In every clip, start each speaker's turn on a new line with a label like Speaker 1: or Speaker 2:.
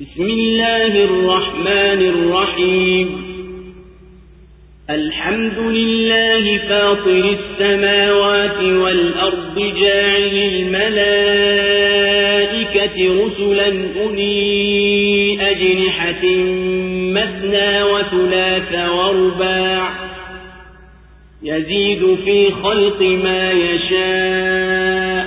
Speaker 1: بسم الله الرحمن الرحيم. الحمد لله فاطر السماوات والأرض جاعل الملائكة رسلا أولي أجنحة مثنى وثلاث ورباع يزيد في خلق ما يشاء.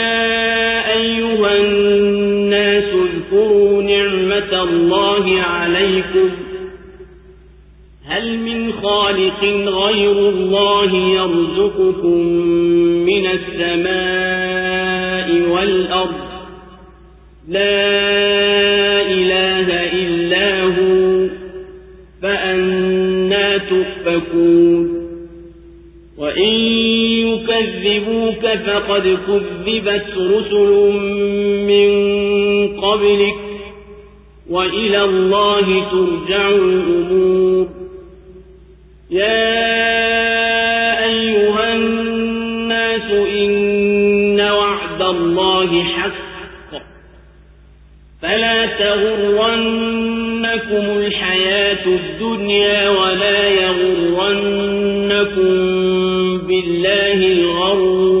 Speaker 1: الله عليكم هل من خالق غير الله يرزقكم من السماء والأرض؟ لا إله إلا هو فأنا تؤفكون. وإن يكذبوك فقد كذبت رسل من قبلك. وإلى الله ترجع الأمور. يا أيها الناس إن وعد الله حق. فلا تغرنكم الحياة الدنيا ولا يغرنكم بالله الغرور.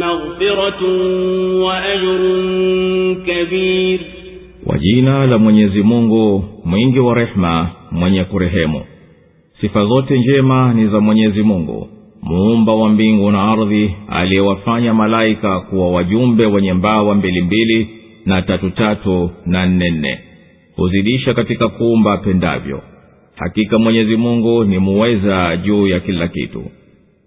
Speaker 1: مغفرة وأجر كبير
Speaker 2: kwa jina la mwenyezi mungu mwingi wa rehema mwenye kurehemu sifa zote njema ni za mwenyezi mungu muumba wa mbingu na ardhi aliyewafanya malaika kuwa wajumbe wenye mbawa mbilimbili na tatutatu na nnenne huzidisha katika kuumba apendavyo hakika mwenyezi mungu ni muweza juu ya kila kitu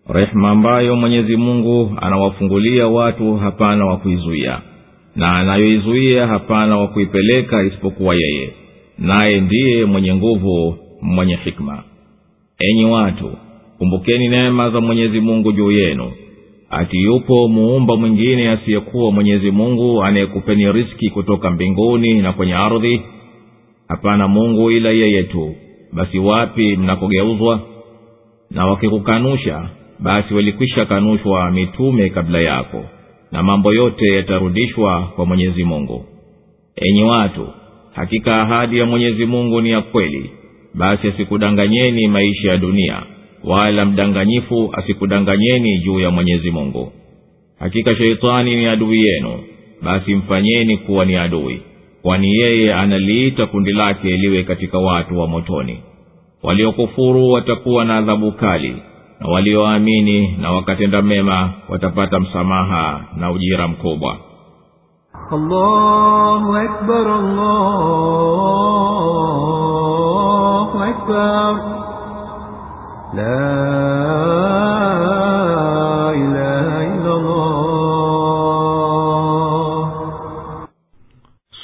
Speaker 2: rehema ambayo mwenyezi mungu anawafungulia watu hapana wa kuizuia. Na anayoizuia hapana wa kuipeleka isipokuwa yeye. Naye ndiye mwenye nguvu mwenye hikma. Enyi watu kumbukeni neema za mwenyezi mungu juu yenu. Ati yupo muumba mwingine asiyekuwa mwenyezi mungu anayekupeni riski kutoka mbinguni na kwenye ardhi? Hapana mungu ila yeye tu. Basi wapi mnakogeuzwa? Na wakikukanusha basi walikwisha kanushwa mitume kabla yako na mambo yote yatarudishwa kwa mwenyezi mungu. Enyi watu hakika ahadi ya mwenyezi mungu ni ya kweli. Basi asikudanganyeni maisha ya dunia wala mdanganyifu asikudanganyeni juu ya mwenyezi mungu. Hakika sheitani ni adui yenu basi mfanyeni kuwa ni adui kwani yeye analiita kundi lake liwe katika watu wa motoni. Waliokufuru watakuwa na adhabu kali na walioamini na wakatenda mema watapata msamaha na ujira mkubwa.
Speaker 3: Allahu akbar, allahu akbar. La ilaha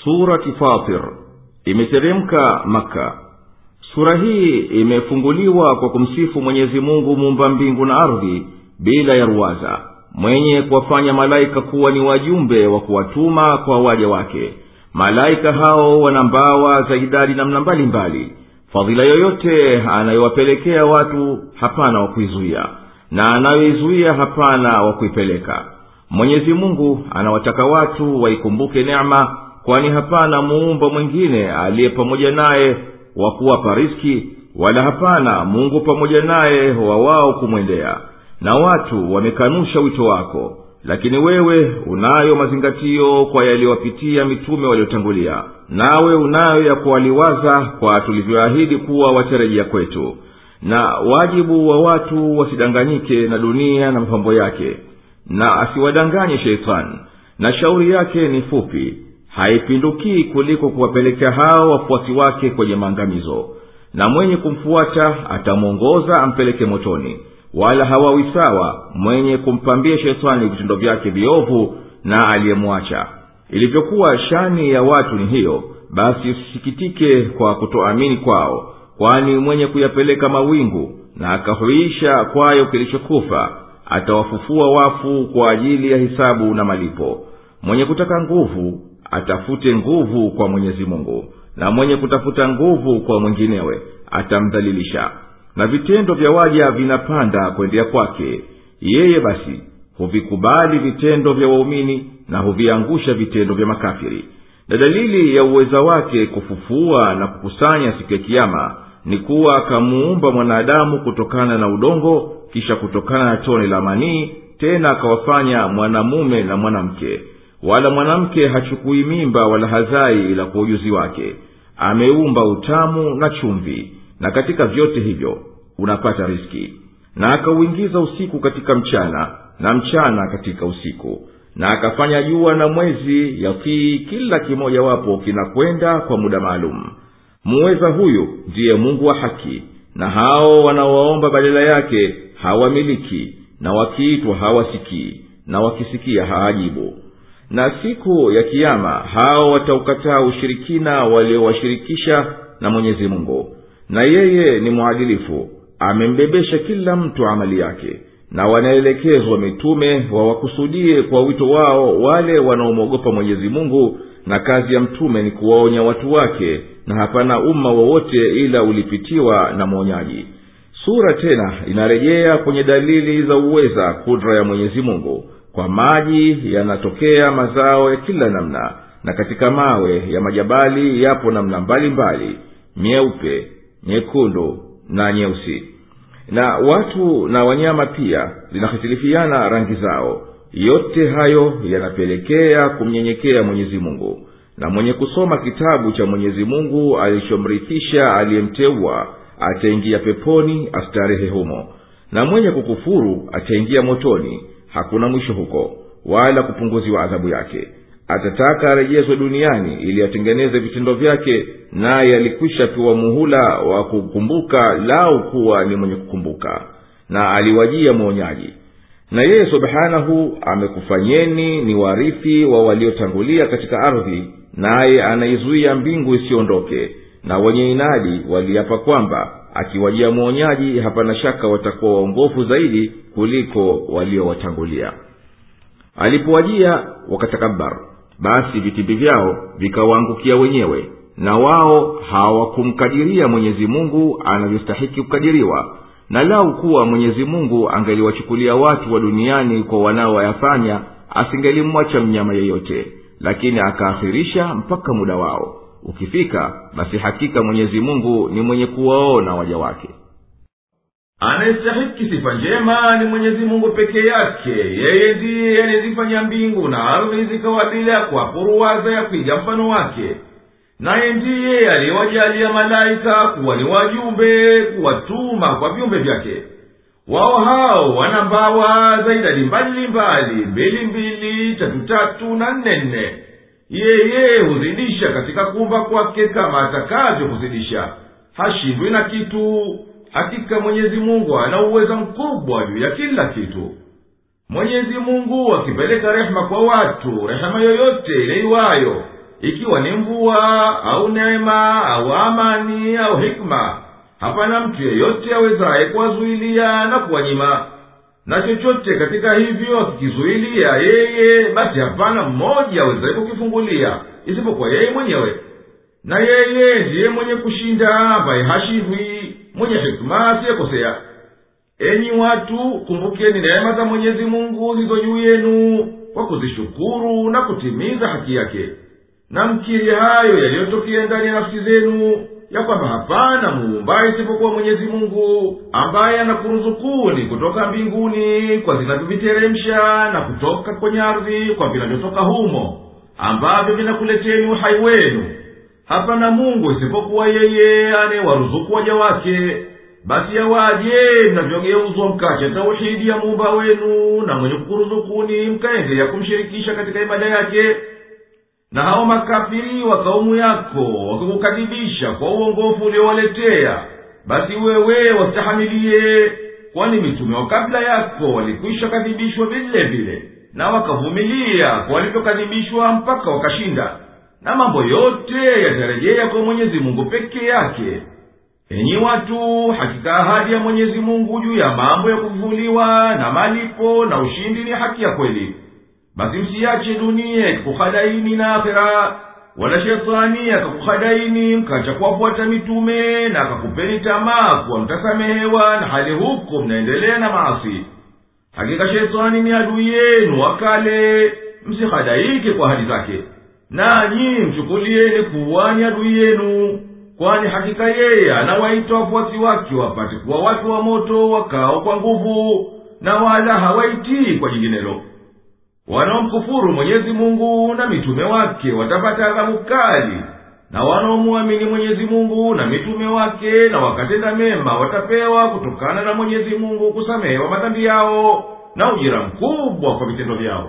Speaker 4: surati fatir imeteremka maka sura hii imefunguliwa kwa kumsifu mwenyezi mungu muumba mbingu na ardhi bila ya ruwaza mwenye kuwafanya malaika kuwa ni wajumbe wa kuwatuma kwa waja wake. Malaika hao wana mbawa za idadi namna mbalimbali. Fadhila yoyote anayowapelekea watu hapana wa kuizuia na anayoizuia hapana wa kuipeleka. Mwenyezi mungu anawataka watu waikumbuke neema kwani hapana muumba mwingine aliye pamoja naye wa kuwapa riski wala hapana mungu pamoja naye wa wao kumwendea. Na watu wamekanusha wito wako lakini wewe unayo mazingatio kwa yaliyowapitia mitume waliotangulia. Nawe unayo ya kuwaliwaza kwa tulivyoahidi kuwa watarejea kwetu. Na wajibu wa watu wasidanganyike na dunia na mapambo yake. Na asiwadanganye sheitani na shauri yake ni fupi haipindukii kuliko kuwapelekea hao wafuasi wake kwenye maangamizo. Na mwenye kumfuata atamwongoza ampeleke motoni wala hawawi sawa mwenye kumpambia shetani vitendo vyake viovu na aliyemwacha. Ilivyokuwa shani ya watu ni hiyo basi usisikitike kwa kutoamini kwao kwani mwenye kuyapeleka mawingu na akahuisha kwayo kilichokufa atawafufua wafu kwa ajili ya hisabu na malipo. Mwenye kutaka nguvu atafute nguvu kwa mwenyezi mungu na mwenye kutafuta nguvu kwa mwinginewe atamdhalilisha. Na vitendo vya waja vinapanda kwendea kwake. Yeye basi huvikubali vitendo vya waumini na huviangusha vitendo vya makafiri. Na dalili ya uweza wake kufufua na kukusanya siku ya kiama ni kuwa akamuumba mwanadamu kutokana na udongo kisha kutokana na tone la manii tena akawafanya mwanamume na mwanamke wala mwanamke hachukui mimba wala hazai ila kwa ujuzi wake. Ameumba utamu na chumvi na katika vyote hivyo unapata riski na akauingiza usiku katika mchana na mchana katika usiku. Na akafanya jua na mwezi yatii kila kimojawapo kinakwenda kwa muda maalum. Muweza huyu ndiye mungu wa haki na hao wanaowaomba badala yake hawamiliki na wakiitwa hawasikii na wakisikia haajibu na siku ya kiama hao wataukataa ushirikina waliowashirikisha na mwenyezi mungu. Na yeye ni mwadilifu amembebesha kila mtu amali yake. Na wanaelekezwa mitume wawakusudie kwa wito wao wale wanaomwogopa mwenyezi mungu na kazi ya mtume ni kuwaonya watu wake na hapana umma wowote ila ulipitiwa na mwonyaji. Sura tena inarejea kwenye dalili za uweza kudra ya mwenyezi mungu kwa maji yanatokea mazao ya kila namna na katika mawe ya majabali yapo namna mbalimbali nyeupe nyekundu na nyeusi. Na watu na wanyama pia zinahitilifiana rangi zao. Yote hayo yanapelekea kumnyenyekea mwenyezi mungu. Na mwenye kusoma kitabu cha mwenyezi mungu alichomrithisha aliyemteua ataingia peponi astarehe humo. Na mwenye kukufuru ataingia motoni hakuna mwisho huko wala kupunguziwa adhabu yake. Atataka arejezwe duniani ili atengeneze vitendo vyake naye alikwisha pewa muhula wa kukumbuka lau kuwa ni mwenye kukumbuka na aliwajia mwonyaji na yeye subhanahu amekufanyeni ni warithi wa waliotangulia katika ardhi naye anaizuia mbingu isiondoke na wenye inadi waliapa kwamba akiwajia mwonyaji hapana shaka watakuwa waongofu zaidi kuliko waliowatangulia. Alipowajia wakatakabar. Basi vitimbi vyao vikawaangukia wenyewe na wao hawakumkadiria mwenyezi mungu anavyostahiki kukadiriwa na lau kuwa mwenyezi mungu angeliwachukulia watu wa duniani kwa wanaoyafanya asingelimwacha mnyama yeyote lakini akaakhirisha mpaka muda wao. Ukifika basi hakika mwenyezi mungu ni mwenye kuwaona waja wake anayestahiki sifa njema ni mwenyezi mungu peke yake. Yeye ndiye anayezifanya mbingu na ardhi zikawa bila kuwapuruwaza ya kuiga mfano wake. Naye ndiye aliyewajalia malaika kuwa ni wajumbe kuwatuma kwa viumbe vyake. Wao hao wanambawa za idadi mbalimbali mbili mbili tatu tatu na nne nne. Yeye huzidisha katika kuumba kwake kama atakavyo kuzidisha. Hashindwi na kitu hakika mwenyezi mungu ana uweza mkubwa juu ya kila kitu. Mwenyezi mungu akipeleka rehema kwa watu rehema yoyote ile iwayo ikiwa ni mvua au neema au amani au hikma hapana mtu yeyote awezaye kuwazuilia na kuwanyima. Na chochote katika hivyo akikizuilia yeye basi hapana mmoja awezaye kukifungulia isipokuwa yeye mwenyewe. Na yeye ndiye mwenye kushinda ambaye hashindwi mwenye hikma asiyekosea. Enyi watu kumbukeni neema za mwenyezi mungu zilizo juu yenu kwa kuzishukuru na kutimiza haki yake. Na mkiri hayo yaliyotokea ndani ya nafsi zenu ya kwamba hapana muumbaye isipokuwa mwenyezi mungu ambaye anakuruzukuni kutoka mbinguni kwa zinavyoviteremsha na kutoka kwenye ardhi kwa vinavyotoka humo ambavyo vinakuleteni uhai wenu hapana mungu isipokuwa yeye anewaruzuku waja wake basi yawaje mnavyogeuzwa mkacha tauhidi ya muumba wenu na mwenye kukuruzukuni mkaendelea kumshirikisha katika ibada yake. Na hao makafiri wa kaumu yako wakikukadhibisha kwa uongofu uliowaletea basi wewe wastahamilie kwani mitume wa kabla yako walikwisha kadhibishwa vile vile na wakavumilia kwa walivyokadhibishwa mpaka wakashinda na mambo yote yatarejea kwa mwenyezi mungu peke yake. Enyi watu hakika ahadi ya mwenyezi mungu juu ya mambo ya kuvuliwa na malipo na ushindi ni haki ya kweli. Basi msiache dunia ikakuhadaini na akhera wala shetani akakuhadaini mkacha kuwafuata mitume na akakupeni tamaa kuwa mtasamehewa na hali huko mnaendelea na maasi. Hakika shetani ni adui yenu wakale msihadaike kwa hadi zake nanyi mchukulieni kuwa ni adui yenu kwani hakika yeye anawaita wafuasi wake wapate kuwa watu wa moto wakao kwa nguvu na wala hawaitii kwa jinginelo. Wanaomkufuru mwenyezi mungu na mitume wake watapata adhabu kali na wanaomwamini mwenyezi mungu na mitume wake na wakatenda mema watapewa kutokana na mwenyezi mungu kusamehewa madhambi yao na ujira mkubwa kwa vitendo vyao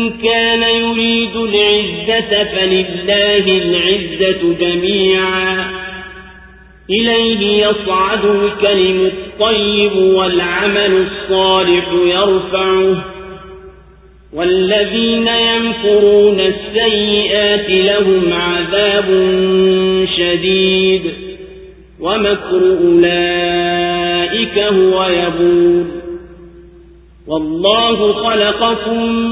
Speaker 1: كان يريد العزة فلله العزة جميعا. إليه يصعد الكلم الطيب والعمل الصالح يرفعه. والذين يمكرون السيئات لهم عذاب شديد. ومكر أولئك هو يبور. والله خلقكم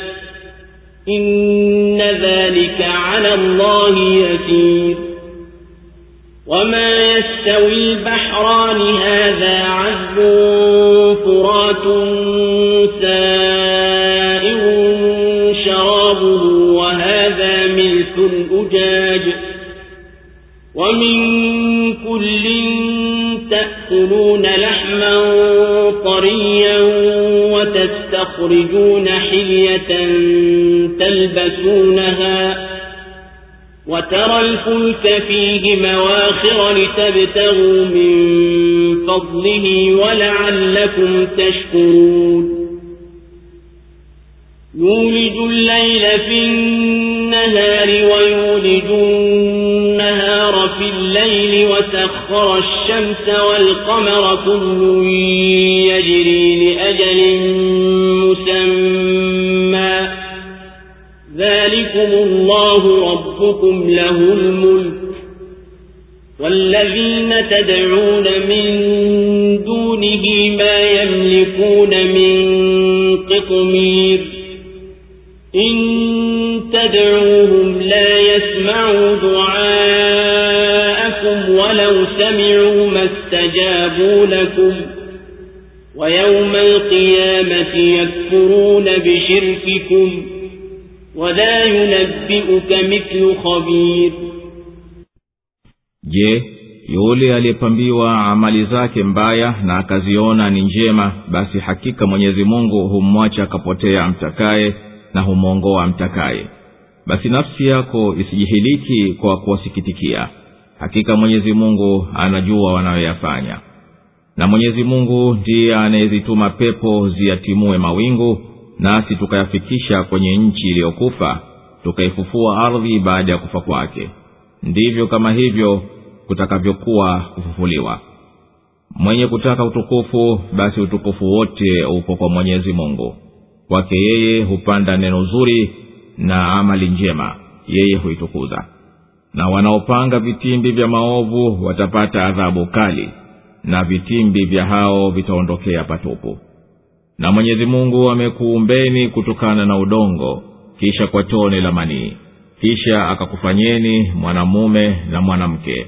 Speaker 1: إن ذلك على الله يسير. وما يستوي البحران هذا عذب فرات سائر شرابه وهذا ملك أجاج. ومن كل تأكلون لحما طريا وتستخرجون حلية تلبسونها وترى الفلك فيه مواخر لتبتغوا من فضله ولعلكم تشكرون. يولج الليل في النهار ويولج وسخر الشمس والقمر كل يجري لأجل مسمى. ذلكم الله ربكم له الملك. والذين تدعون من دونه ما يملكون من قطمير. إن تدعوهم لا يسمعوا دعاءكم ولو سمعوا ما استجابوا لكم ويوم القيامة يكفرون بشرككم ولا ينبئك مثل خبير
Speaker 2: je yule aliyepambiwa amali zake mbaya na akaziona ni njema basi hakika mwenyezi mungu humwacha akapotea amtakaye na humwongoa amtakaye basi nafsi yako isijihiliki kwa kuwasikitikia hakika mwenyezi mungu anajua wanayoyafanya. Na mwenyezi mungu ndiye anayezituma pepo ziyatimue mawingu nasi tukayafikisha kwenye nchi iliyokufa tukaifufua ardhi baada ya kufa kwake. Ndivyo kama hivyo kutakavyokuwa kufufuliwa. Mwenye kutaka utukufu basi utukufu wote upo kwa mwenyezi mungu. Kwake yeye hupanda neno zuri na amali njema. Yeye huitukuza na wanaopanga vitimbi vya maovu watapata adhabu kali na vitimbi vya hao vitaondokea patupu. Na mwenyezi mungu amekuumbeni kutokana na udongo kisha kwa tone la manii. Kisha akakufanyeni mwanamume na mwanamke.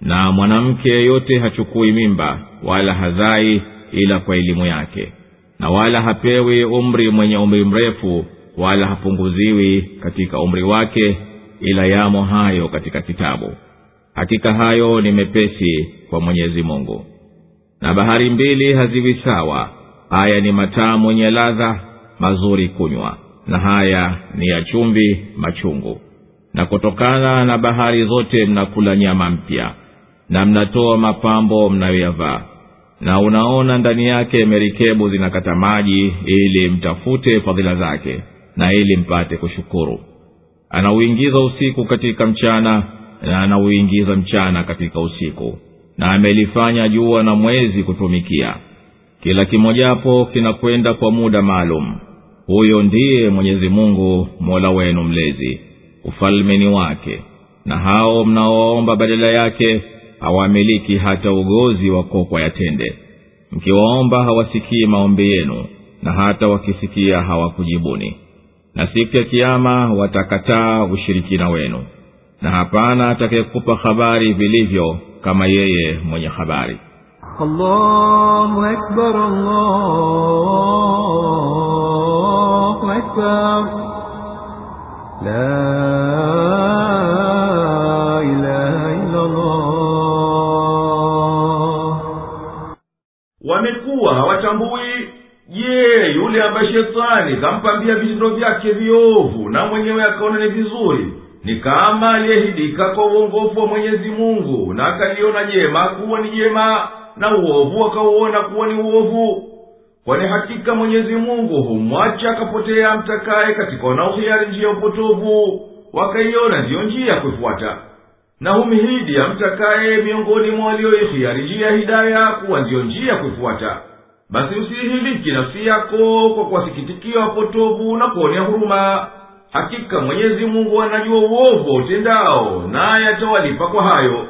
Speaker 2: Na mwanamke yeyote hachukui mimba wala hazai ila kwa elimu yake. Na wala hapewi umri mwenye umri mrefu wala hapunguziwi katika umri wake ila yamo hayo katika kitabu. Hakika hayo ni mepesi kwa mwenyezi mungu. Na bahari mbili haziwi sawa. Haya ni matamu yenye ladha mazuri kunywa. Na haya ni ya chumvi machungu. Na kutokana na bahari zote mnakula nyama mpya. Na mnatoa mapambo mnayoyavaa. Na unaona ndani yake merikebu zinakata maji ili mtafute fadhila zake. Na ili mpate kushukuru anauingiza usiku katika mchana na anauingiza mchana katika usiku na amelifanya jua na mwezi kutumikia. Kila kimojapo kinakwenda kwa muda maalum. Huyo ndiye mwenyezi mungu mola wenu mlezi ufalme ni wake. Na hao mnaowaomba badala yake hawamiliki hata ugozi wa kokwa ya tende. Mkiwaomba hawasikii maombi yenu na hata wakisikia hawakujibuni na siku ya kiama watakataa ushirikina wenu na hapana atakayekupa habari vilivyo kama yeye mwenye habari
Speaker 3: allahu akbar, allahu akbar. La.
Speaker 4: Wamekuwa hawatambui yule ambaye shetani kampambia vitendo vyake viovu na mwenyewe akaona ni vizuri. Ni kama aliyehidika kwa uongofu wa mwenyezi mungu na akaliona jema kuwa ni jema na uovu akauona kuwa ni uovu. Kwani hakika mwenyezi mungu humwacha akapotea amtakaye katika wanaohiari njia ya upotovu wakaiona ndiyo njia ya kuifuata. Na humhidi amtakaye miongoni mwa walioihiari njia ya hidaya kuwa ndiyo njia ya kuifuata basi usihiliki nafsi yako kwa kuwasikitikia wapotovu na kuonea huruma. Hakika mwenyezi mungu anajua uovu utendao naye atawalipa kwa hayo.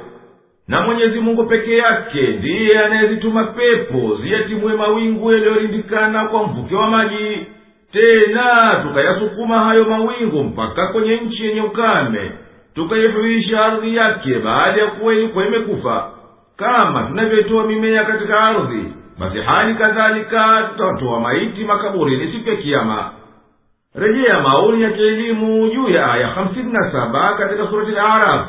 Speaker 4: Na mwenyezi mungu peke yake ndiye anayezituma pepo ziyatimue mawingu yaliyorindikana kwa mvuke wa maji. Tena tukayasukuma hayo mawingu mpaka kwenye nchi yenye ukame. Tukaihuisha ardhi yake baada ya kuwa imekufa. Kama tunavyoitoa mimea katika ardhi basi hali kadhalika tutawatoa maiti makaburini siku ya kiama rejea maoni ya kielimu juu ya aya hamsini na saba katika surati laraf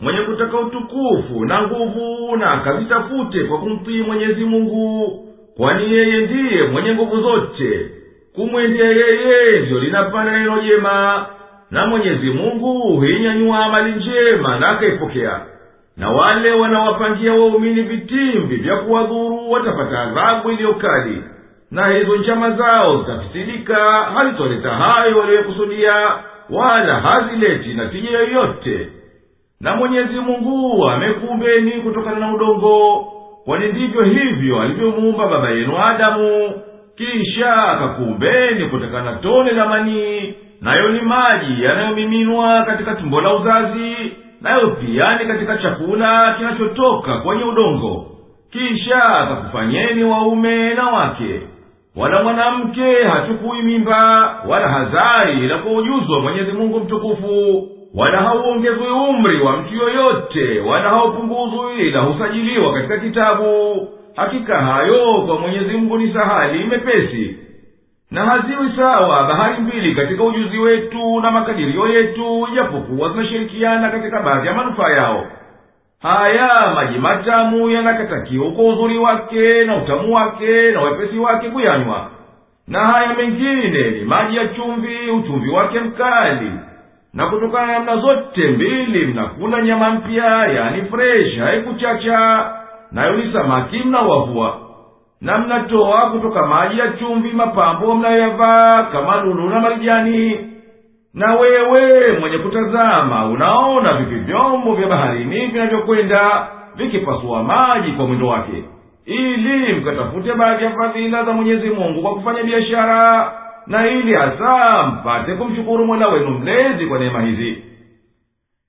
Speaker 4: mwenye kutaka utukufu na nguvu na akazitafute kwa kumtii mwenyezi mungu kwani yeye ndiye mwenye nguvu zote. Kumwendea yeye ndiyo linapanda neno jema na mwenyezi mungu huinyanyua amali njema na akaipokea na wale wanawapangia waumini vitimbi vya kuwadhuru watapata adhabu iliyokali. Na hizo njama zao zitafisidika hazitoleta hayo waliyokusudia wala hazileti natija yoyote. Na mwenyezi mungu amekuumbeni kutokana na udongo kwani ndivyo hivyo alivyomuumba baba yenu adamu. Kisha akakuumbeni kutokana na tone la manii nayo ni maji yanayomiminwa katika tumbo la uzazi nayo pia ni katika chakula kinachotoka kwenye udongo. Kisha akakufanyeni waume na wake. Wala mwanamke hachukui mimba wala hazai ila kwa ujuzi mungu mtukufu wala hauongezwi umri wa mtu yoyote wala haupunguzwi ila husajiliwa katika kitabu. Hakika hayo kwa mwenyezi mungu ni sahali mepesi na haziwi sawa bahari mbili katika ujuzi wetu na makadirio yetu ijapokuwa zinashirikiana katika baadhi ya manufaa yao. Haya maji matamu yanakatakiwa kwa uzuri wake na utamu wake na wepesi wake kuyanywa. Na haya mengine ni maji ya chumvi uchumvi wake mkali. Na kutokana na namna zote mbili mnakula nyama mpya yani fresh haikuchacha. Nayo ni samaki mnawavua na mnatoa kutoka maji ya chumvi mapambo mnayoyavaa kama lulu na marijani na wewe mwenye kutazama unaona vivi vyombo vya baharini vinavyokwenda vikipasua maji kwa mwendo wake. Ili mkatafute baadhi ya fadhila za mwenyezi mungu kwa kufanya biashara. Na ili hasa mpate kumshukuru mola wenu mlezi kwa neema hizi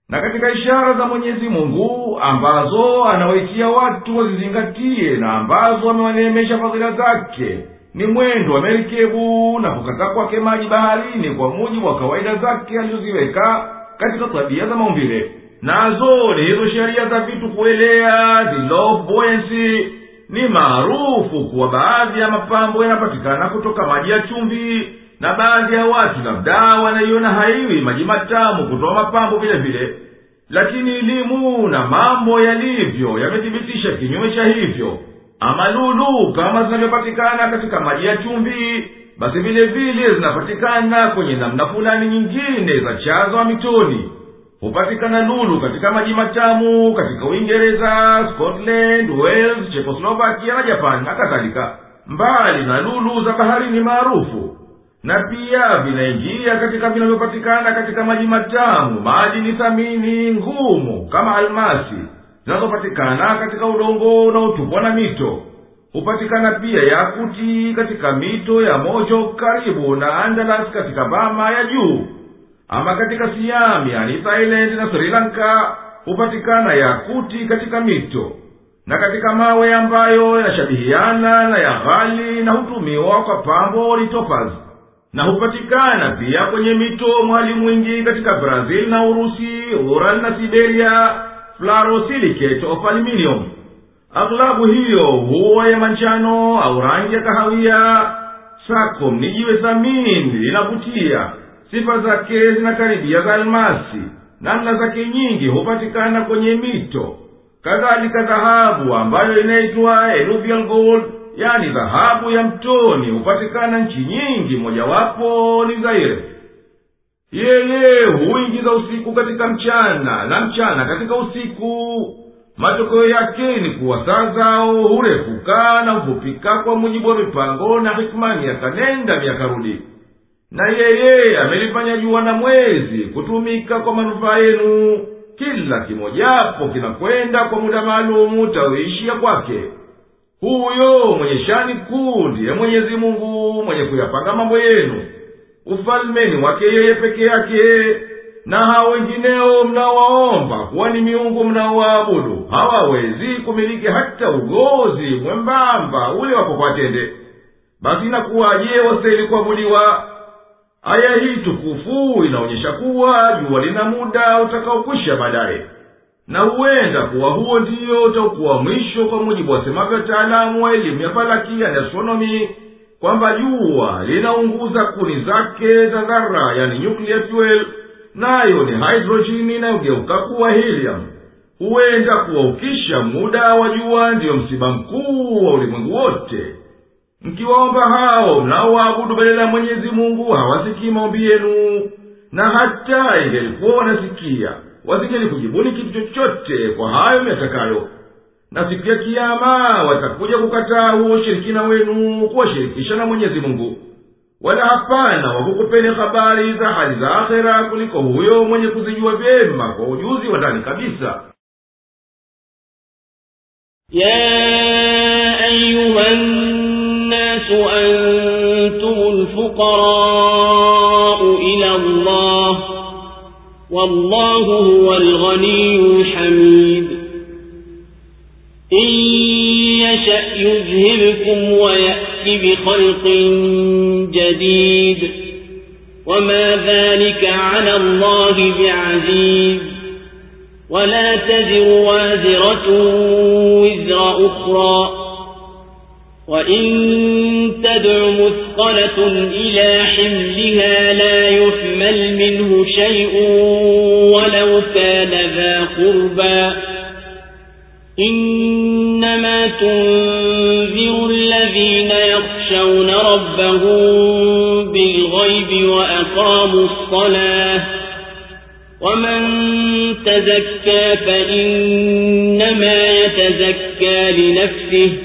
Speaker 4: na katika ishara za mwenyezi mungu ambazo anawaitia watu wazizingatie na ambazo amewaneemesha fadhila zake ni mwendo wa merikebu na kukata kwake maji baharini kwa mujibu wa kawaida zake alizoziweka katika tabia za maumbile. Nazo ni hizo sheria za vitu kuelea law ni maarufu kuwa baadhi ya mapambo yanapatikana kutoka maji ya chumvi na baadhi ya watu labda wanaiona haiwi maji matamu kutoa mapambo vile vile lakini elimu na mambo yalivyo yamethibitisha kinyume cha hivyo. Ama lulu kama zinavyopatikana katika maji ya chumvi basi vile vile zinapatikana kwenye namna fulani nyingine za chazo wa mitoni. Hupatikana lulu katika maji matamu katika uingereza scotland wales chekoslovakia na japani na kadhalika. Mbali na lulu za baharini maarufu na pia vinaingia katika vinavyopatikana katika maji matamu. Maji ni thamini ngumu kama almasi. Zinazopatikana katika udongo unaotupwa na mito. Hupatikana pia yakuti katika mito ya mojo karibu na andalas katika bama ya juu. Ama katika siam yani thailand na sri lanka hupatikana yakuti katika mito. Na katika mawe ambayo yanashabihiana na ya ghali na hutumiwa kwa pambo litopaz na hupatikana pia kwenye mito mwali mwingi katika brazil na urusi ural na siberia fluorosilicate of aluminium. Aghlabu hiyo huwa ya manjano au rangi ya kahawia sakom ni jiwe thamini linavutia sifa zake zinakaribia za almasi. Namna zake nyingi hupatikana kwenye mito. Kadhalika dhahabu ambayo inaitwa eluvial gold yani dhahabu ya mtoni hupatikana nchi nyingi mojawapo ni zaire. Yeye huingiza usiku katika mchana na mchana katika usiku. Matokeo yake ni kuwa saa zao hurefuka na hufupika kwa mujibu wa mipango na hikma miaka nenda rudi na yeye amelifanya jua na mwezi kutumika kwa manufaa yenu. Kila kimojapo kinakwenda kwa muda maalumu taoishia kwake huyo mwenye shani kuu ndiye mwenyezi mungu mwenye kuyapanga mambo yenu. Ufalmeni wake yeye peke yake na hao wengineo mnawaomba kuwa ni miungu mnaowaabudu hawawezi kumiliki hata ugozi mwembamba ule wakokwatende basi nakuwaje wastahili kuabudiwa? Aya hii tukufu inaonyesha kuwa jua lina muda utakaokwisha baadaye na huenda kuwa huo ndiyo utakuwa mwisho kwa mujibu wasemavyo wataalamu wa elimu ya falakia na astronomi kwamba jua linaunguza kuni zake za dhara yani nuclear fuel nayo ni hydrojini inayogeuka kuwa helium. Huenda kuwa ukisha muda wa jua ndiyo msiba mkuu wa ulimwengu wote. Mkiwaomba hao mnaowaabudu badala ya mwenyezi mungu hawasikii maombi yenu na hata ingelikuwa wanasikia wazijeni kujibuni kitu chochote kwa hayo miatakayo na siku ya kiama watakuja kukataa huo ushirikina wenu kuwashirikisha na mwenyezi mungu. Wala hapana wakukupeni habari za hali za akhera kuliko huyo mwenye kuzijua vyema kwa ujuzi wa ndani kabisa.
Speaker 1: Ya ayuha nnasu antum lfuqaraa والله هو الغني الحميد. إن يشأ يذهبكم ويأتي بخلق جديد. وما ذلك على الله بعزيز. ولا تزر وازرة وزر أخرى. وإن تدع مثقلة إلى حملها لا يحمل منه شيء ولو كان ذا قربى. إنما تنذر الذين يخشون ربهم بالغيب وأقاموا الصلاة. ومن تزكى فإنما يتزكى لنفسه.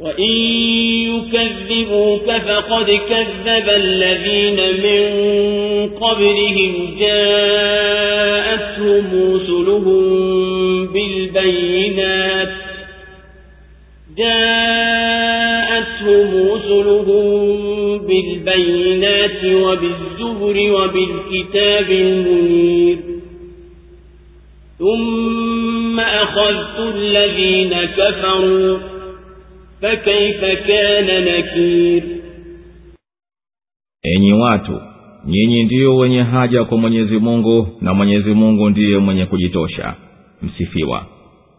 Speaker 1: وإن يكذبوك فقد كذب الذين من قبلهم جاءتهم رسلهم بالبينات جاءتهم رسلهم بالبينات وبالزبر وبالكتاب المنير ثم أخذت الذين كفروا فكيف كان نكير
Speaker 2: enyi watu nyinyi ndiyo wenye haja kwa mwenyezi mungu na mwenyezi mungu ndiye mwenye kujitosha msifiwa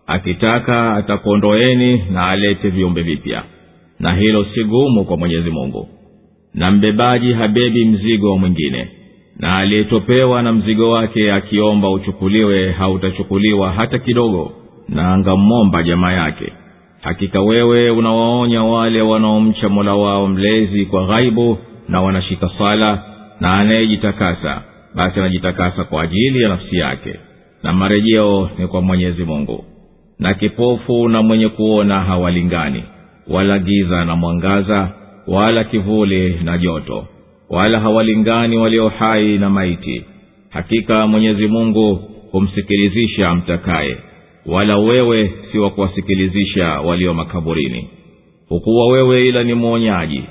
Speaker 2: akitaka atakuondoeni na alete viumbe vipya na hilo si gumu kwa mwenyezi mungu na mbebaji habebi mzigo wa mwingine na aliyetopewa na mzigo wake akiomba uchukuliwe hautachukuliwa hata kidogo na angammomba jamaa yake hakika wewe unawaonya wale wanaomcha mola wao mlezi kwa ghaibu na wanashika sala na anayejitakasa basi anajitakasa kwa ajili ya nafsi yake na marejeo ni kwa mwenyezi mungu. Na kipofu na mwenye kuona hawalingani wala giza na mwangaza wala kivuli na joto wala hawalingani walio hai na maiti. Hakika mwenyezi mungu humsikilizisha amtakaye wala wewe si wa kuwasikilizisha walio makaburini. Hukuwa wewe ila ni mwonyaji.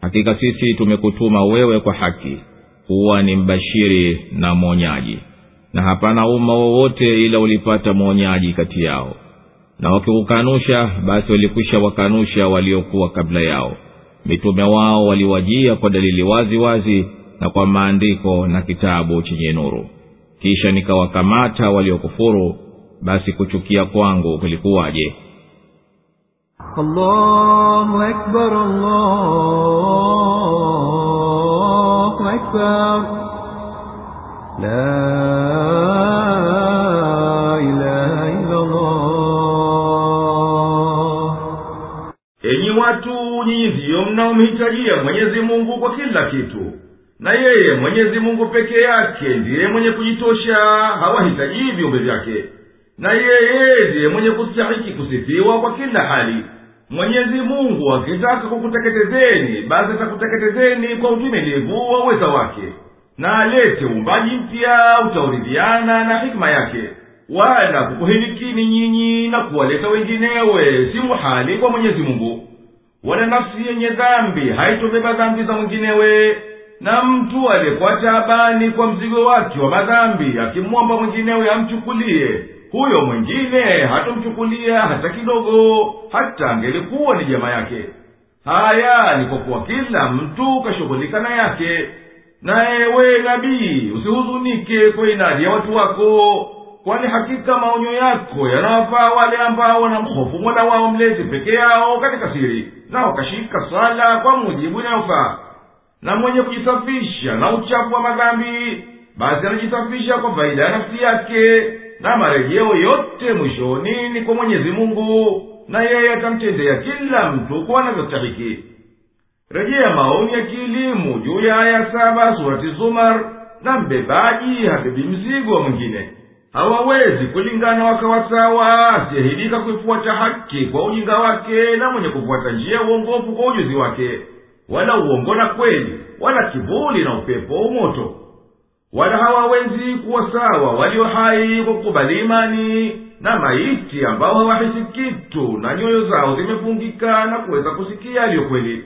Speaker 2: Hakika sisi tumekutuma wewe kwa haki kuwa ni mbashiri na mwonyaji. Na hapana umma wowote ila ulipata mwonyaji kati yao. Na wakikukanusha basi walikwisha wakanusha waliokuwa kabla yao. Mitume wao waliwajia kwa dalili wazi wazi na kwa maandiko na kitabu chenye nuru. Kisha nikawakamata waliokufuru basi kuchukia kwangu kulikuwaje?
Speaker 4: Enyi watu nyinyi ndiyo mnaomhitajia mwenyezi mungu kwa kila kitu. Na yeye mwenyezi mungu peke yake ndiye mwenye kujitosha hawahitajii viumbe vyake na yeye ndiye mwenye kustahiki kusifiwa kwa kila hali. Mwenyezi mungu akitaka kukuteketezeni basi atakuteketezeni kwa utumilivu wa uweza wake. Na alete uumbaji mpya utaoridhiana na hikima yake. Wala kukuhilikini nyinyi na kuwaleta wenginewe si muhali kwa mwenyezi mungu. Wala nafsi yenye dhambi haitobeba dhambi za mwinginewe. Na mtu aliyekuwa taabani kwa mzigo wake wa madhambi akimwomba mwinginewe amchukulie huyo mwingine hatomchukulia hata kidogo hata angelikuwa ni jamaa yake. Haya ni kwa kuwa kila mtu kashughulika na yake. Naye we nabii usihuzunike kwa inadi ya watu wako kwani hakika maonyo yako yanawafaa wale ambao wanamhofu mola wao mlezi peke yao katika siri na wakashika sala kwa mujibu inayofaa na mwenye kujisafisha na uchafu wa madhambi basi anajisafisha kwa faida ya nafsi yake na marejeo yote mwishoni ni kwa mwenyezi mungu na yeye atamtendea kila mtu kwa anavyostahiki. Rejea maoni ya kielimu juu ya aya saba surati zumar na mbebaji habebi mzigo wa mwingine. Hawawezi kulingana wakawa sawa asiyehidika kuifuata haki kwa ujinga wake na mwenye kufuata njia ya uongofu kwa ujuzi wake. Wala uongo na kweli wala kivuli na upepo umoto wala hawawezi kuwa sawa walio hai kwa kukubali imani na maiti ambao hawahisi kitu na nyoyo zao zimefungika na kuweza kusikia aliyo kweli.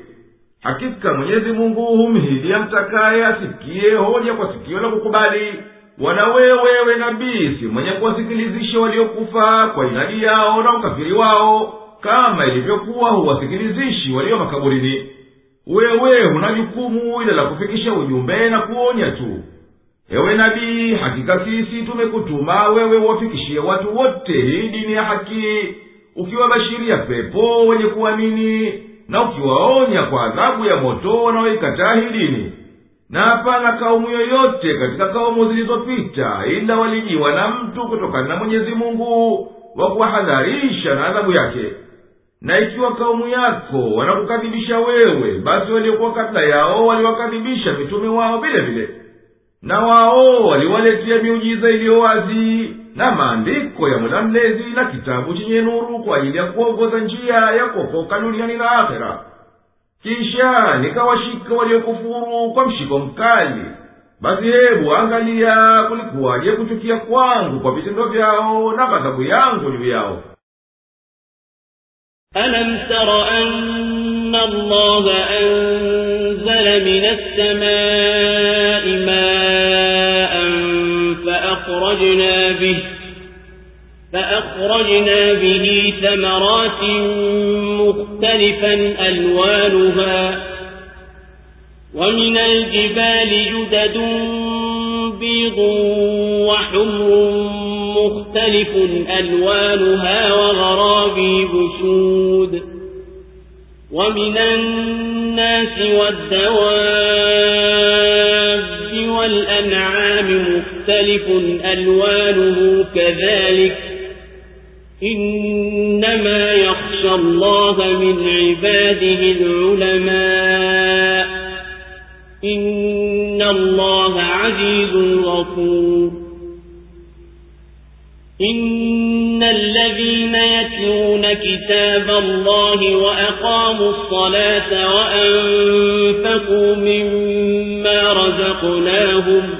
Speaker 4: Hakika mwenyezi mungu humhidia mtakaye asikie hoja kwa sikio la kukubali. Wala wewewe nabii si mwenye kuwasikilizisha waliokufa kwa inadi yao na ukafiri wao kama ilivyokuwa huwasikilizishi walio makaburini. Wewe huna jukumu ila la kufikisha ujumbe na kuonya tu ewe nabii hakika sisi tumekutuma wewe wafikishie watu wote hii dini ya haki. Ukiwabashiria pepo wenye kuamini na ukiwaonya kwa adhabu ya moto wanaoikataa hii dini. Na hapana kaumu yoyote katika kaumu zilizopita ila walijiwa na mtu kutokana na mwenyezi mungu wa kuwahadharisha na adhabu yake. Na ikiwa kaumu yako wanakukadhibisha wewe basi waliokuwa kabla yao waliwakadhibisha mitume wao vile vile na wao waliwaletea miujiza iliyo wazi na maandiko ya mola mlezi na kitabu chenye nuru kwa ajili ya kuongoza njia ya kuokoka duniani na akhera kisha nikawashika waliokufuru kwa mshiko mkali basi hebu angalia kulikuwaje kuchukia kwangu kwa vitendo vyao na ghadhabu yangu juu yao
Speaker 1: ألم تر أن الله أنزل من السماء ماء فأخرجنا به فأخرجنا به ثمرات مختلفا ألوانها ومن الجبال جدد بيض وحمر مختلف ألوانها وغرابي بسود ومن الناس والدواب والأنعام مختلف ألوانه كذلك إنما يخشى الله من عباده العلماء إن الله عزيز غفور إن الذين يتلون كتاب الله وأقاموا الصلاة وأنفقوا مما رزقناهم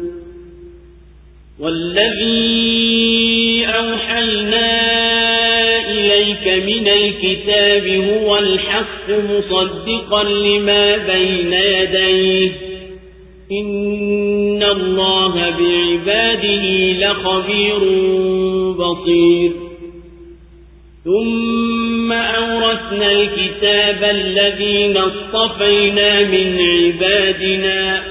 Speaker 1: والذي أوحينا إليك من الكتاب هو الحق مصدقا لما بين يديه. إن الله بعباده لخبير بصير. ثم أورثنا الكتاب الذين اصطفينا من عبادنا.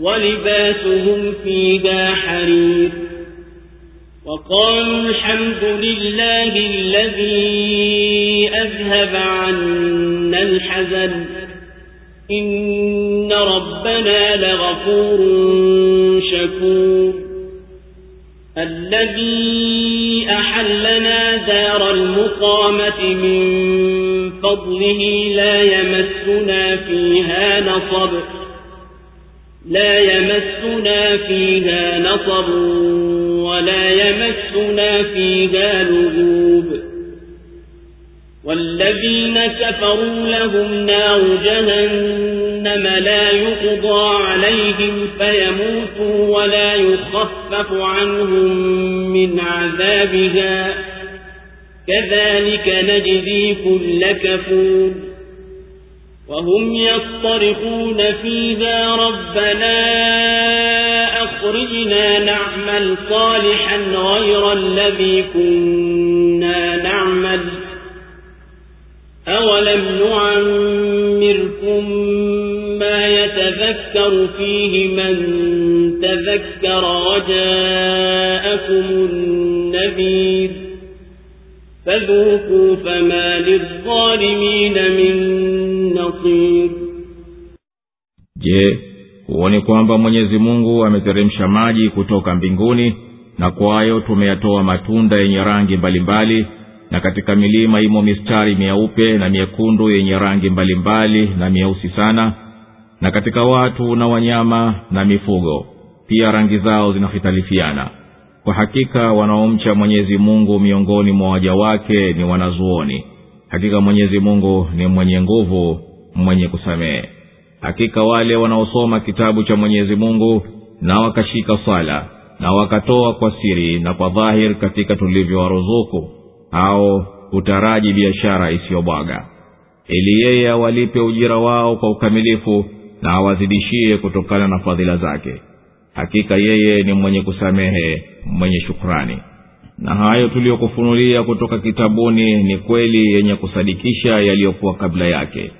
Speaker 1: ولباسهم فيها حرير. وقالوا الحمد لله الذي أذهب عنا الحزن. إن ربنا لغفور شكور. الذي أحلنا دار المقامة من فضله لا يمسنا فيها نصب. لا يمسنا فيها نصب ولا يمسنا فيها لغوب. والذين كفروا لهم نار جهنم لا يقضى عليهم فيموتوا ولا يخفف عنهم من عذابها. كذلك نجزي كل كفور. وهم يصطرخون فيها ربنا أخرجنا نعمل صالحا غير الذي كنا نعمل أولم نعمركم ما يتذكر فيه من تذكر وجاءكم النذير فذوقوا فما للظالمين من نصير
Speaker 2: je huoni kwamba mwenyezi mungu ameteremsha maji kutoka mbinguni na kwayo tumeyatoa matunda yenye rangi mbalimbali mbali, na katika milima imo mistari myeupe na myekundu yenye rangi mbalimbali mbali na myeusi sana na katika watu na wanyama na mifugo pia rangi zao zinahitalifiana kwa hakika wanaomcha mwenyezi mungu miongoni mwa waja wake ni wanazuoni hakika mwenyezi mungu ni mwenye nguvu mwenye kusamehe. Hakika wale wanaosoma kitabu cha mwenyezi mungu na wakashika swala na wakatoa kwa siri na kwa dhahir katika tulivyowaruzuku au hutaraji biashara isiyobwaga. Ili yeye awalipe ujira wao kwa ukamilifu na awazidishie kutokana na fadhila zake. Hakika yeye ni mwenye kusamehe mwenye shukrani. Na hayo tuliyokufunulia kutoka kitabuni ni kweli yenye kusadikisha yaliyokuwa kabla yake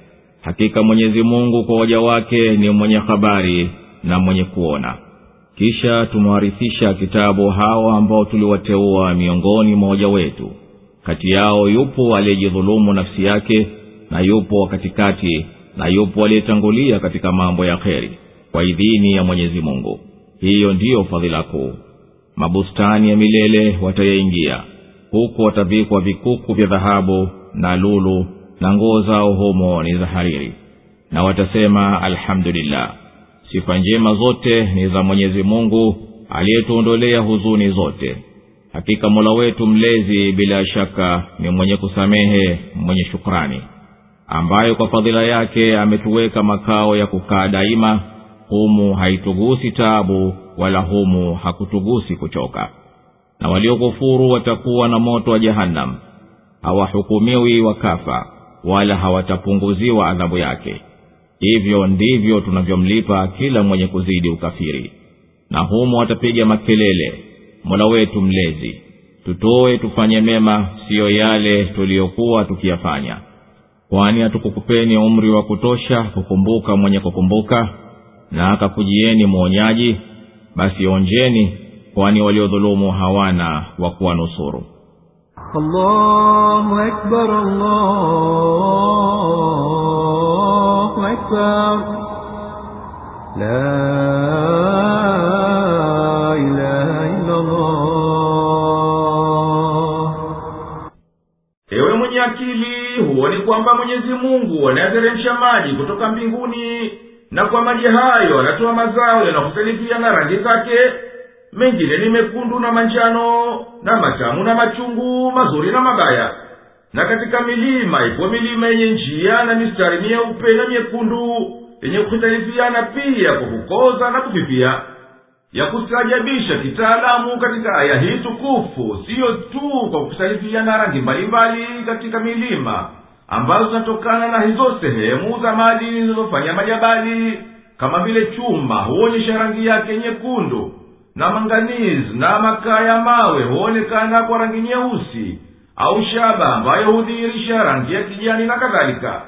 Speaker 2: hakika mwenyezi mungu kwa waja wake ni mwenye habari na mwenye kuona. Kisha tumewarithisha kitabu hawa ambao tuliwateua miongoni mwa waja wetu. Kati yao yupo aliyejidhulumu nafsi yake na yupo wa katikati na yupo aliyetangulia katika mambo ya kheri kwa idhini ya mwenyezi mungu. Hiyo ndiyo fadhila kuu. Mabustani ya milele watayaingia. Huku watavikwa vikuku vya dhahabu na lulu na nguo zao humo ni za hariri na watasema alhamdulillah sifa njema zote ni za mwenyezi mungu aliyetuondolea huzuni zote. Hakika mola wetu mlezi bila shaka ni mwenye kusamehe mwenye shukrani ambayo kwa fadhila yake ametuweka makao ya kukaa daima. Humu haitugusi tabu wala humu hakutugusi kuchoka. Na waliokufuru watakuwa na moto wa jahannam hawahukumiwi wakafa wala hawatapunguziwa adhabu yake. Hivyo ndivyo tunavyomlipa kila mwenye kuzidi ukafiri. Na humo watapiga makelele mola wetu mlezi. Tutoe tufanye mema siyo yale tuliyokuwa tukiyafanya. Kwani hatukukupeni umri wa kutosha kukumbuka mwenye kukumbuka na akakujieni mwonyaji basi onjeni kwani waliodhulumu hawana wa kuwanusuru
Speaker 3: الله أكبر الله أكبر لا إله إلا الله
Speaker 4: ewe mwenye akili huoni kwamba mwenyezi mungu anayateremsha maji kutoka mbinguni na kwa maji hayo anatoa mazao yanakusalifiana rangi zake mengine ni mekundu na manjano na matamu na machungu mazuri na mabaya. Na katika milima ipo milima yenye njia na mistari myeupe na myekundu yenye kuhitalifiana pia kwa kukoza na kufifia. Ya kustaajabisha kitaalamu katika aya hii tukufu siyo tu kwa kusalifiana rangi mbalimbali katika milima ambazo zinatokana na hizo sehemu za madini zinazofanya majabali kama vile chuma huonyesha rangi yake nyekundu na manganizi na makaa ya mawe huonekana kwa rangi nyeusi au shaba ambayo hudhihirisha rangi ya kijani na kadhalika.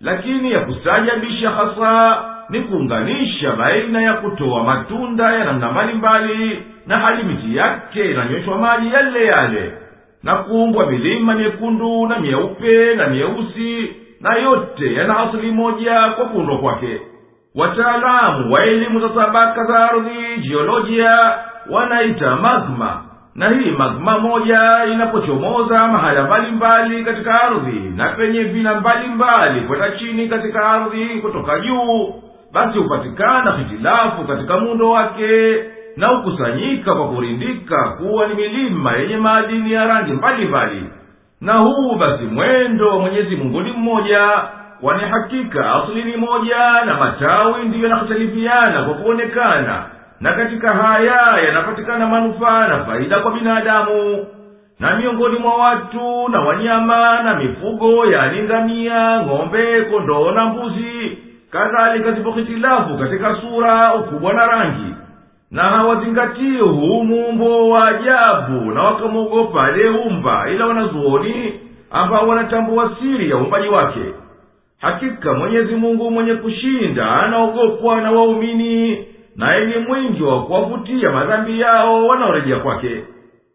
Speaker 4: Lakini ya kustaajabisha hasa ni kuunganisha baina ya kutoa matunda ya namna mbalimbali na hali miti yake inanyweshwa maji yale yale na kuumbwa milima myekundu na myeupe na myeusi na yote yana asili moja kwa kuundwa kwake wataalamu wa elimu za tabaka za ardhi jiolojia wanaita magma. Na hii magma moja inapochomoza mahala mbalimbali katika ardhi na penye vina mbalimbali kwenda chini katika ardhi kutoka juu basi hupatikana hitilafu katika muundo wake na hukusanyika kwa kurindika kuwa ni milima yenye maadini ya rangi mbalimbali. Na huu basi mwendo wa mwenyezi mungu ni mmoja kwani hakika asli ni moja na matawi ndiyo yanakhitalifiana kwa kuonekana. Na katika haya yanapatikana manufaa na faida kwa binadamu. Na miongoni mwa watu na wanyama na mifugo yani ngamia ng'ombe kondoo na mbuzi. Kadhalika zipo hitilafu katika sura ukubwa na rangi. Na hawazingatii huu muumbo wa ajabu na wakamwogopa aliyeumba. Ila wanazuoni ambao wanatambua siri ya uumbaji wake hakika mwenyezi mungu mwenye kushinda anaogopwa na waumini naye ni mwingi wa kuwavutia madhambi yao wanaorejea kwake.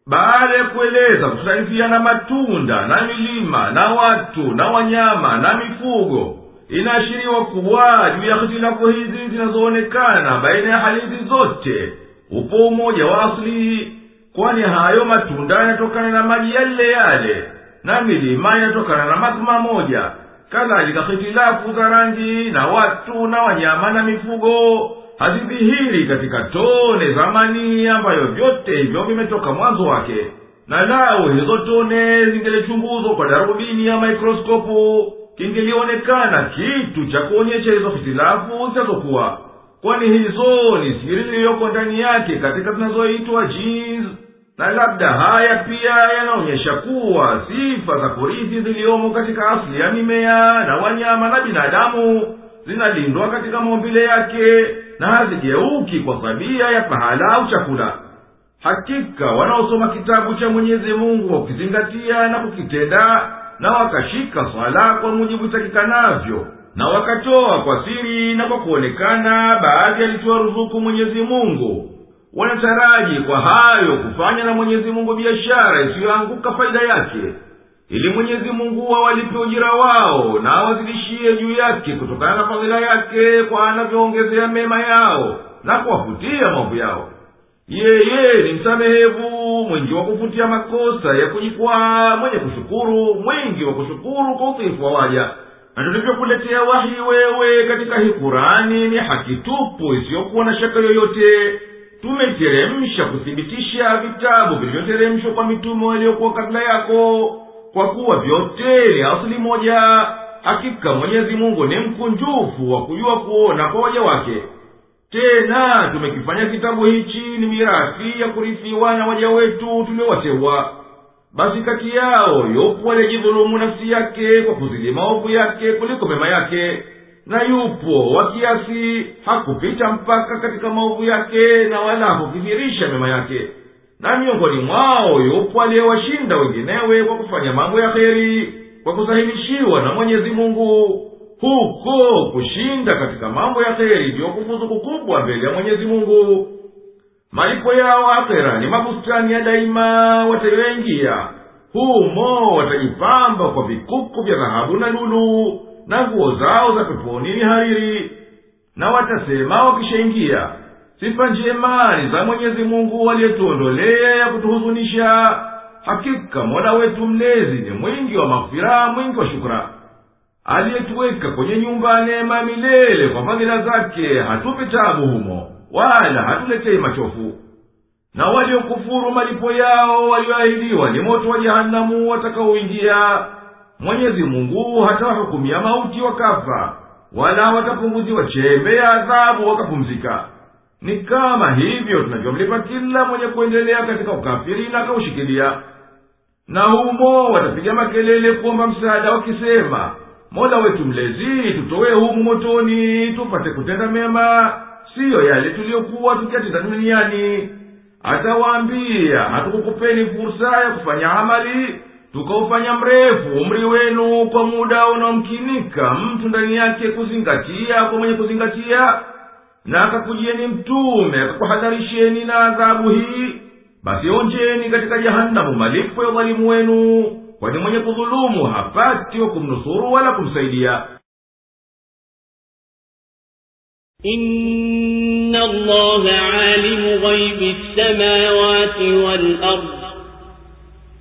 Speaker 4: Baada ya kueleza kutarifiana matunda na milima na watu na wanyama na mifugo inaashiriwa kuwa juu ya hitilafu hizi zinazoonekana baina ya hali hizi zote upo umoja wa asli kwani hayo matunda yanatokana na maji yale yale na milima inatokana na magma moja kadhalika hitilafu za rangi na watu na wanyama na mifugo hazidhihiri katika tone za manii ambayo vyote hivyo vimetoka mwanzo wake. Na lau hizo tone zingelichunguzwa kwa darubini ya mikroskopu kingelionekana kitu cha kuonyesha hizo hitilafu zinazokuwa. Kwani hizo ni siri ziliyoko ndani yake katika zinazoitwa jeans na labda haya pia yanaonyesha kuwa sifa za kurithi ziliyomo katika asili ya mimea na wanyama na binadamu zinalindwa katika maumbile yake na hazigeuki kwa tabia ya pahala au chakula. Hakika wanaosoma kitabu cha mwenyezi mungu kwa kukizingatia na kukitenda na wakashika swala kwa mujibu itakikanavyo na wakatoa kwa siri na kwa kuonekana baadhi alitoa ruzuku mwenyezi mungu wanataraji kwa hayo kufanya na mwenyezi mungu biashara isiyoanguka faida yake ili mwenyezi mungu awalipe ujira wao na awazidishie juu yake kutokana na fadhila yake kwa anavyoongezea mema yao na kuwafutia maovu yao. Yeye ni msamehevu mwingi wa kufutia makosa ya kujikwaa mwenye kushukuru mwingi wa kushukuru kwa udhaifu wa waja. Na tulivyokuletea wahi wewe katika hii kurani ni haki tupu isiyokuwa na shaka yoyote tumeteremsha kuthibitisha vitabu vilivyoteremshwa kwa mitume waliokuwa kabla yako kwa kuwa vyote ni asili moja. Hakika mwenyezi mungu ni mkunjufu wa kujua kuona kwa waja wake. Tena tumekifanya kitabu hichi ni mirathi ya kurithiwa na waja wetu tuliowateua. Basi kati yao yopo aliyejidhulumu nafsi yake kwa kuzidi maovu yake kuliko mema yake na yupo. Wa kiasi hakupita mpaka katika maovu yake na wala hakukithirisha mema yake. Na miongoni mwao yupo aliyewashinda wenginewe kwa kufanya mambo ya heri kwa kusahilishiwa na mwenyezi mungu huko kushinda katika mambo ya heri ndiyo kufuzu kukubwa mbele ya mwenyezi mungu. Malipo yao akhera ni mabustani ya daima watayoyaingia humo watajipamba kwa vikuku vya dhahabu na lulu na nguo zao za peponi ni hariri. Na watasema wakishaingia sifa njema ni za mwenyezi mungu aliyetuondolea ya kutuhuzunisha. Hakika mola wetu mlezi ni mwingi wa maghfira mwingi wa shukra. Aliyetuweka kwenye nyumba ya neema milele kwa fadhila zake hatupi tabu humo wala hatuletei machofu. Na waliokufuru malipo yao walioahidiwa ni moto wa jehanamu watakaoingia mwenyezi mungu hatawahukumia mauti wakafa wala watapunguziwa chembe ya adhabu wakapumzika. Ni kama hivyo tunavyomlipa kila mwenye kuendelea katika ukafiri na akaushikilia na humo watapiga makelele kuomba msaada wakisema mola wetu mlezi tutowe humu motoni tupate kutenda mema siyo yale tuliyokuwa tukiyatenda duniani. Atawaambia hatukukupeni fursa ya kufanya amali tukaufanya mrefu umri wenu kwa muda unaomkinika mtu ndani yake kuzingatia kwa mwenye kuzingatia na akakujieni mtume akakuhadharisheni na adhabu hii basi onjeni katika jahanamu malipo ya udhalimu wenu kwani mwenye kudhulumu hapati wa kumnusuru wala kumsaidia
Speaker 1: إن الله عالم غيب السماوات والأرض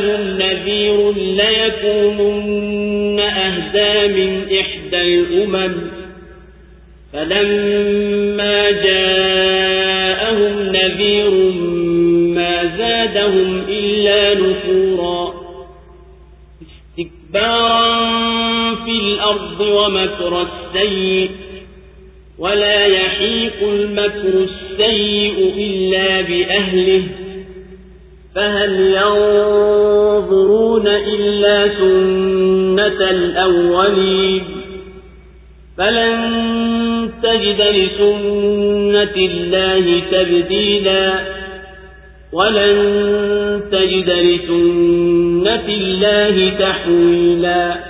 Speaker 1: جاءهم نذير ليكونن أهدى من إحدى الأمم. فلما جاءهم نذير ما زادهم إلا نفورا. استكبارا في الأرض ومكر السيء. ولا يحيق المكر السيء إلا بأهله. فهل ينظرون إلا سنة الأولين فلن تجد لسنة الله تبديلا ولن تجد لسنة الله تحويلا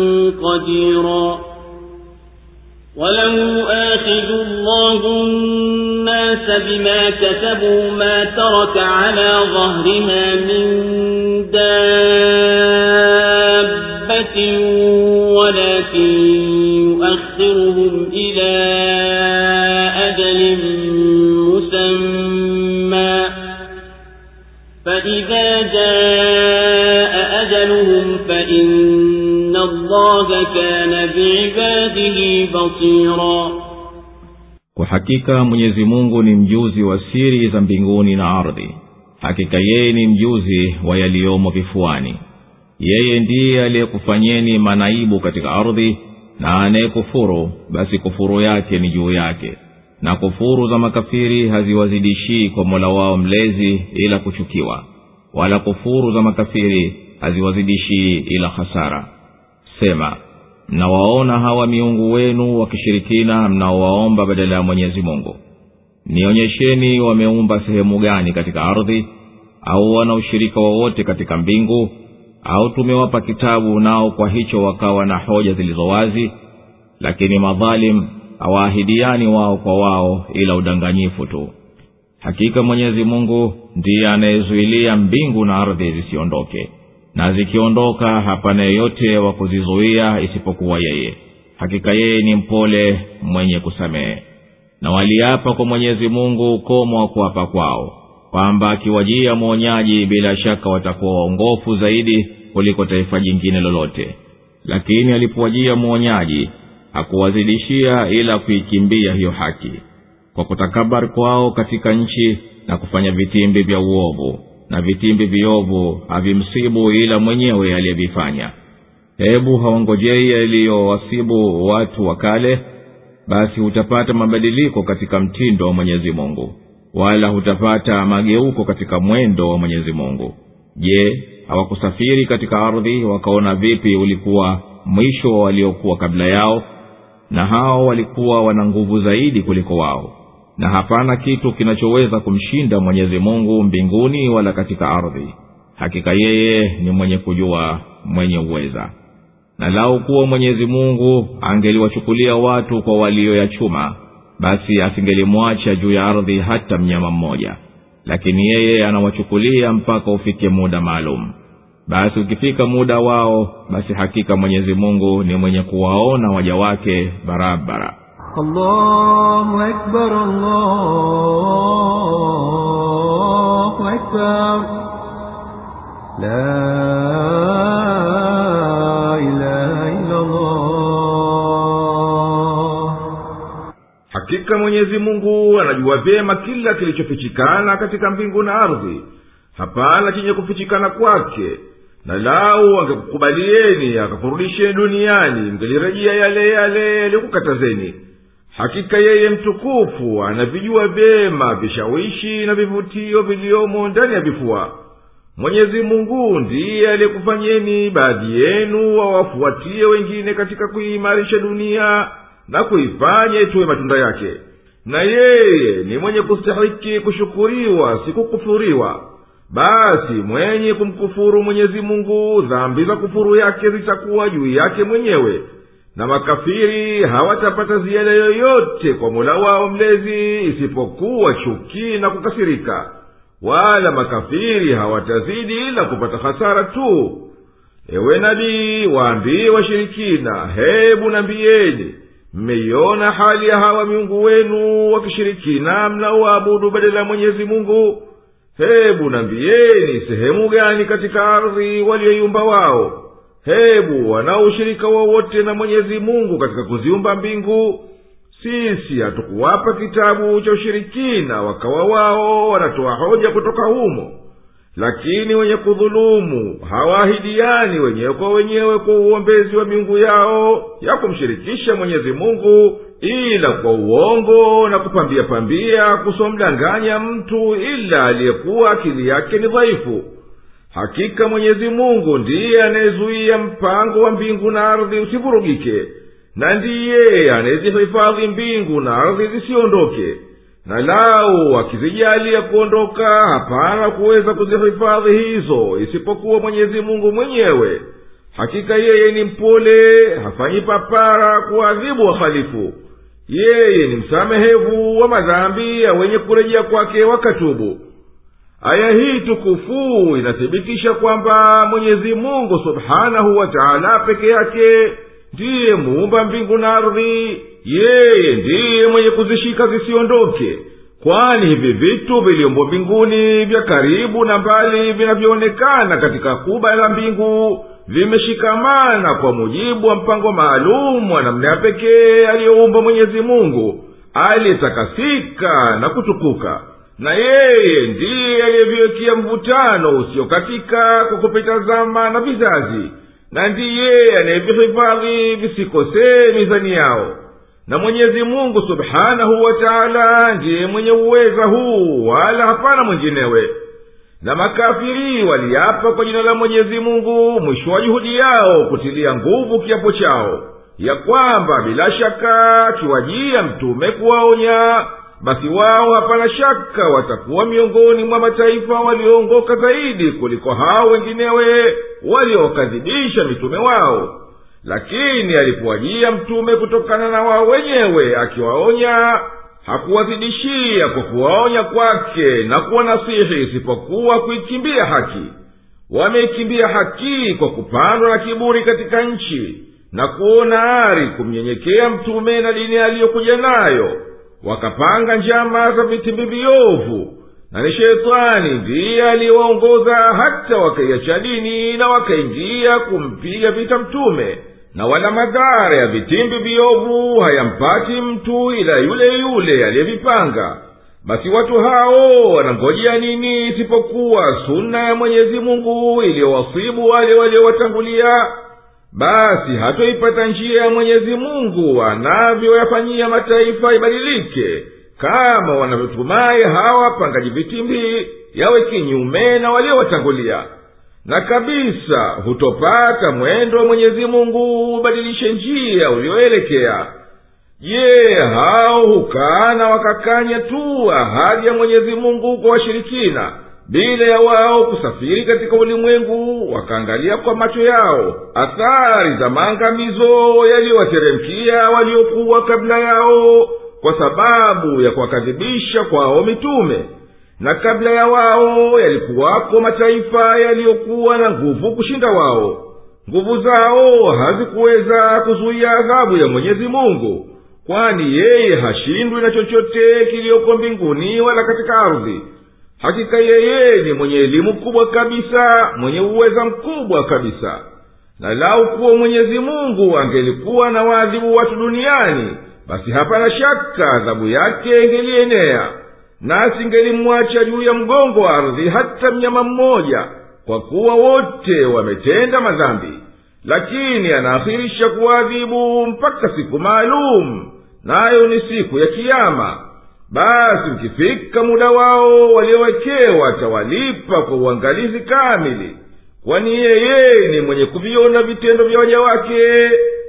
Speaker 1: قديرا. ولو آخذ الله الناس بما كسبوا ما ترك على ظهرها من دابة ولكن يؤخرهم إلى أجل مسمى. فإذا جاء أجلهم فإن الله كان بعباده بصيرا
Speaker 2: kwa hakika mwenyezi mungu ni mjuzi wa siri za mbinguni na ardhi hakika yeye ni mjuzi wa yaliyomo vifuani yeye ndiye aliyekufanyeni manaibu katika ardhi na anayekufuru basi kufuru yake ni juu yake na kufuru za makafiri haziwazidishii kwa mola wao mlezi ila kuchukiwa wala kufuru za makafiri haziwazidishii ila hasara sema mnawaona hawa miungu wenu wakishirikina mnaowaomba badala ya mwenyezi mungu. Nionyesheni wameumba sehemu gani katika ardhi au wana ushirika wowote katika mbingu au tumewapa kitabu nao kwa hicho wakawa na hoja zilizo wazi lakini madhalim hawaahidiani wao kwa wao ila udanganyifu tu. Hakika mwenyezi mungu ndiye anayezuilia mbingu na ardhi zisiondoke na zikiondoka hapana yeyote wa kuzizuia isipokuwa yeye. Hakika yeye ni mpole mwenye kusamehe. Na waliapa kwa mwenyezi mungu ukomo wa kuapa kwao kwamba akiwajia mwonyaji bila shaka watakuwa waongofu zaidi kuliko taifa jingine lolote. Lakini alipowajia mwonyaji hakuwazidishia ila kuikimbia hiyo haki. Kwa kutakabari kwao katika nchi na kufanya vitimbi vya uovu na vitimbi viovu havimsibu ila mwenyewe aliyevifanya. Hebu hawangojei yaliyowasibu watu wa kale basi hutapata mabadiliko katika mtindo wa mwenyezi mungu wala hutapata mageuko katika mwendo wa mwenyezi mungu. Je hawakusafiri katika ardhi wakaona vipi ulikuwa mwisho wa waliokuwa kabla yao na hao walikuwa wana nguvu zaidi kuliko wao na hapana kitu kinachoweza kumshinda mwenyezi mungu mbinguni wala katika ardhi. Hakika yeye ni mwenye kujua mwenye uweza. Na lau kuwa mwenyezi mungu angeliwachukulia watu kwa walioyachuma basi asingelimwacha juu ya ardhi hata mnyama mmoja. Lakini yeye anawachukulia mpaka ufike muda maalum. Basi ukifika muda wao basi hakika mwenyezi mungu ni mwenye kuwaona waja wake barabara
Speaker 3: الله أكبر الله أكبر لا إله إلا الله
Speaker 4: hakika mwenyezi mungu anajua vyema kila kilichofichikana katika mbingu na ardhi hapana chenye kufichikana kwake na lau angekukubalieni akakurudisheni duniani mngelirejea yale yale yaliyokukatazeni hakika yeye mtukufu anavijua vyema vishawishi na vivutio viliomo ndani ya vifua. Mwenyezi mungu ndiye aliyekufanyeni baadhi yenu wawafuatie wengine katika kuiimarisha dunia na kuifanya itowe matunda yake. Na yeye ni mwenye kustahiki kushukuriwa sikukufuriwa basi mwenye kumkufuru mwenyezi mungu dhambi za kufuru yake zitakuwa juu yake mwenyewe na makafiri hawatapata ziada yoyote kwa mola wao mlezi isipokuwa chuki na kukasirika. Wala makafiri hawatazidi ila kupata hasara tu. Ewe nabii waambie washirikina hebu nambiyeni mmeiona hali ya hawa miungu wenu wakishirikina mnaoabudu badala ya mwenyezi mungu? Hebu nambiyeni sehemu gani katika ardhi walioiumba wao hebu wanao ushirika wowote na mwenyezi mungu katika kuziumba mbingu sisi hatukuwapa kitabu cha ushirikina wakawa wao wanatoa hoja kutoka humo. Lakini wenye kudhulumu hawaahidiani wenyewe kwa wenyewe kwa uombezi wa miungu yao ya kumshirikisha mwenyezi mungu ila kwa uongo na kupambia pambia kusomdanganya mtu ila aliyekuwa akili yake ni dhaifu hakika mwenyezi mungu ndiye anayezuia mpango wa mbingu na ardhi usivurugike na ndiye anayezihifadhi mbingu na ardhi zisiondoke. Na lau akizijalia kuondoka hapana kuweza kuzihifadhi hizo isipokuwa mwenyezi mungu mwenyewe. Hakika yeye ni mpole hafanyi papara kuadhibu wahalifu. Yeye ni msamehevu wa madhambi ya wenye kurejea kwake wakatubu aya hii tukufu inathibitisha kwamba mwenyezi mungu subhanahu wa taala peke yake ndiye muumba mbingu na ardhi. Yeye ndiye mwenye kuzishika zisiondoke. Kwani hivi vitu viliombo mbinguni vya karibu na mbali vinavyoonekana katika kuba la mbingu vimeshikamana kwa mujibu wa mpango maalum wa namna ya pekee aliyoumba mwenyezi mungu. Aliyetakasika na kutukuka na yeye ndiye aliyeviwekea mvutano usiokatika kwa kupita zama na vizazi na ndiye anayevihifadhi visikosee mizani yao. Na mwenyezi mungu subhanahu wa taala ndiye mwenye uweza huu wala hapana mwenginewe na makafiri waliapa kwa jina la mwenyezi mungu mwisho wa juhudi yao kutilia nguvu kiapo chao ya kwamba bila shaka akiwajia mtume kuwaonya basi wao hapana shaka watakuwa miongoni mwa mataifa walioongoka zaidi kuliko hao wenginewe waliokadhibisha mitume wao. Lakini alipowajia mtume kutokana na wao wenyewe akiwaonya hakuwazidishia kwa kuwaonya kwake na kuwanasihi isipokuwa kuikimbia haki. Wameikimbia haki kwa kupandwa na kiburi katika nchi na kuona ari kumnyenyekea mtume na dini aliyokuja nayo wakapanga njama za vitimbi viovu na ni shetani ndiye aliyewaongoza hata wakaiacha dini na wakaingia kumpiga vita mtume. Na wala madhara ya vitimbi viovu hayampati mtu ila yule yule aliyevipanga. Basi watu hao wanangojea nini isipokuwa suna ya mwenyezi mungu iliyowasibu wale waliowatangulia basi hatoipata njia ya mwenyezi mungu anavyoyafanyia mataifa ibadilike kama wanavyotumai hawa wapangaji vitimbi yawe kinyume na waliowatangulia. Na kabisa hutopata mwendo wa mwenyezi mungu ubadilishe njia ulioelekea. Je hao hukaana wakakanya tu ahadi ya mwenyezi mungu kwa washirikina bila ya wao kusafiri katika ulimwengu wakaangalia kwa macho yao athari za maangamizo yaliyowateremkia waliokuwa kabla yao kwa sababu ya kuwakadhibisha kwao mitume. Na kabla ya wao yalikuwako mataifa yaliyokuwa na nguvu kushinda wao. Nguvu zao hazikuweza kuzuia adhabu ya mwenyezi mungu kwani yeye hashindwi na chochote kiliyoko mbinguni wala katika ardhi hakika yeye ni mwenye elimu kubwa kabisa mwenye uweza mkubwa kabisa. Na lau kuwa mwenyezi mungu angelikuwa na waadhibu watu duniani basi hapana shaka adhabu yake ingelienea. Nasi ngelimwacha juu ya mgongo wa ardhi hata mnyama mmoja kwa kuwa wote wametenda madhambi. Lakini anaakhirisha kuwaadhibu mpaka siku maalum nayo ni siku ya kiama basi ukifika muda wao waliowekewa atawalipa kwa uangalizi kamili. Kwani yeye ni mwenye kuviona vitendo vya waja wake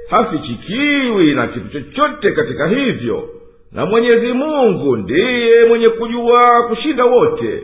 Speaker 4: hafichikiwi na kitu chochote katika hivyo. Na mwenyezi mungu ndiye mwenye kujua kushinda wote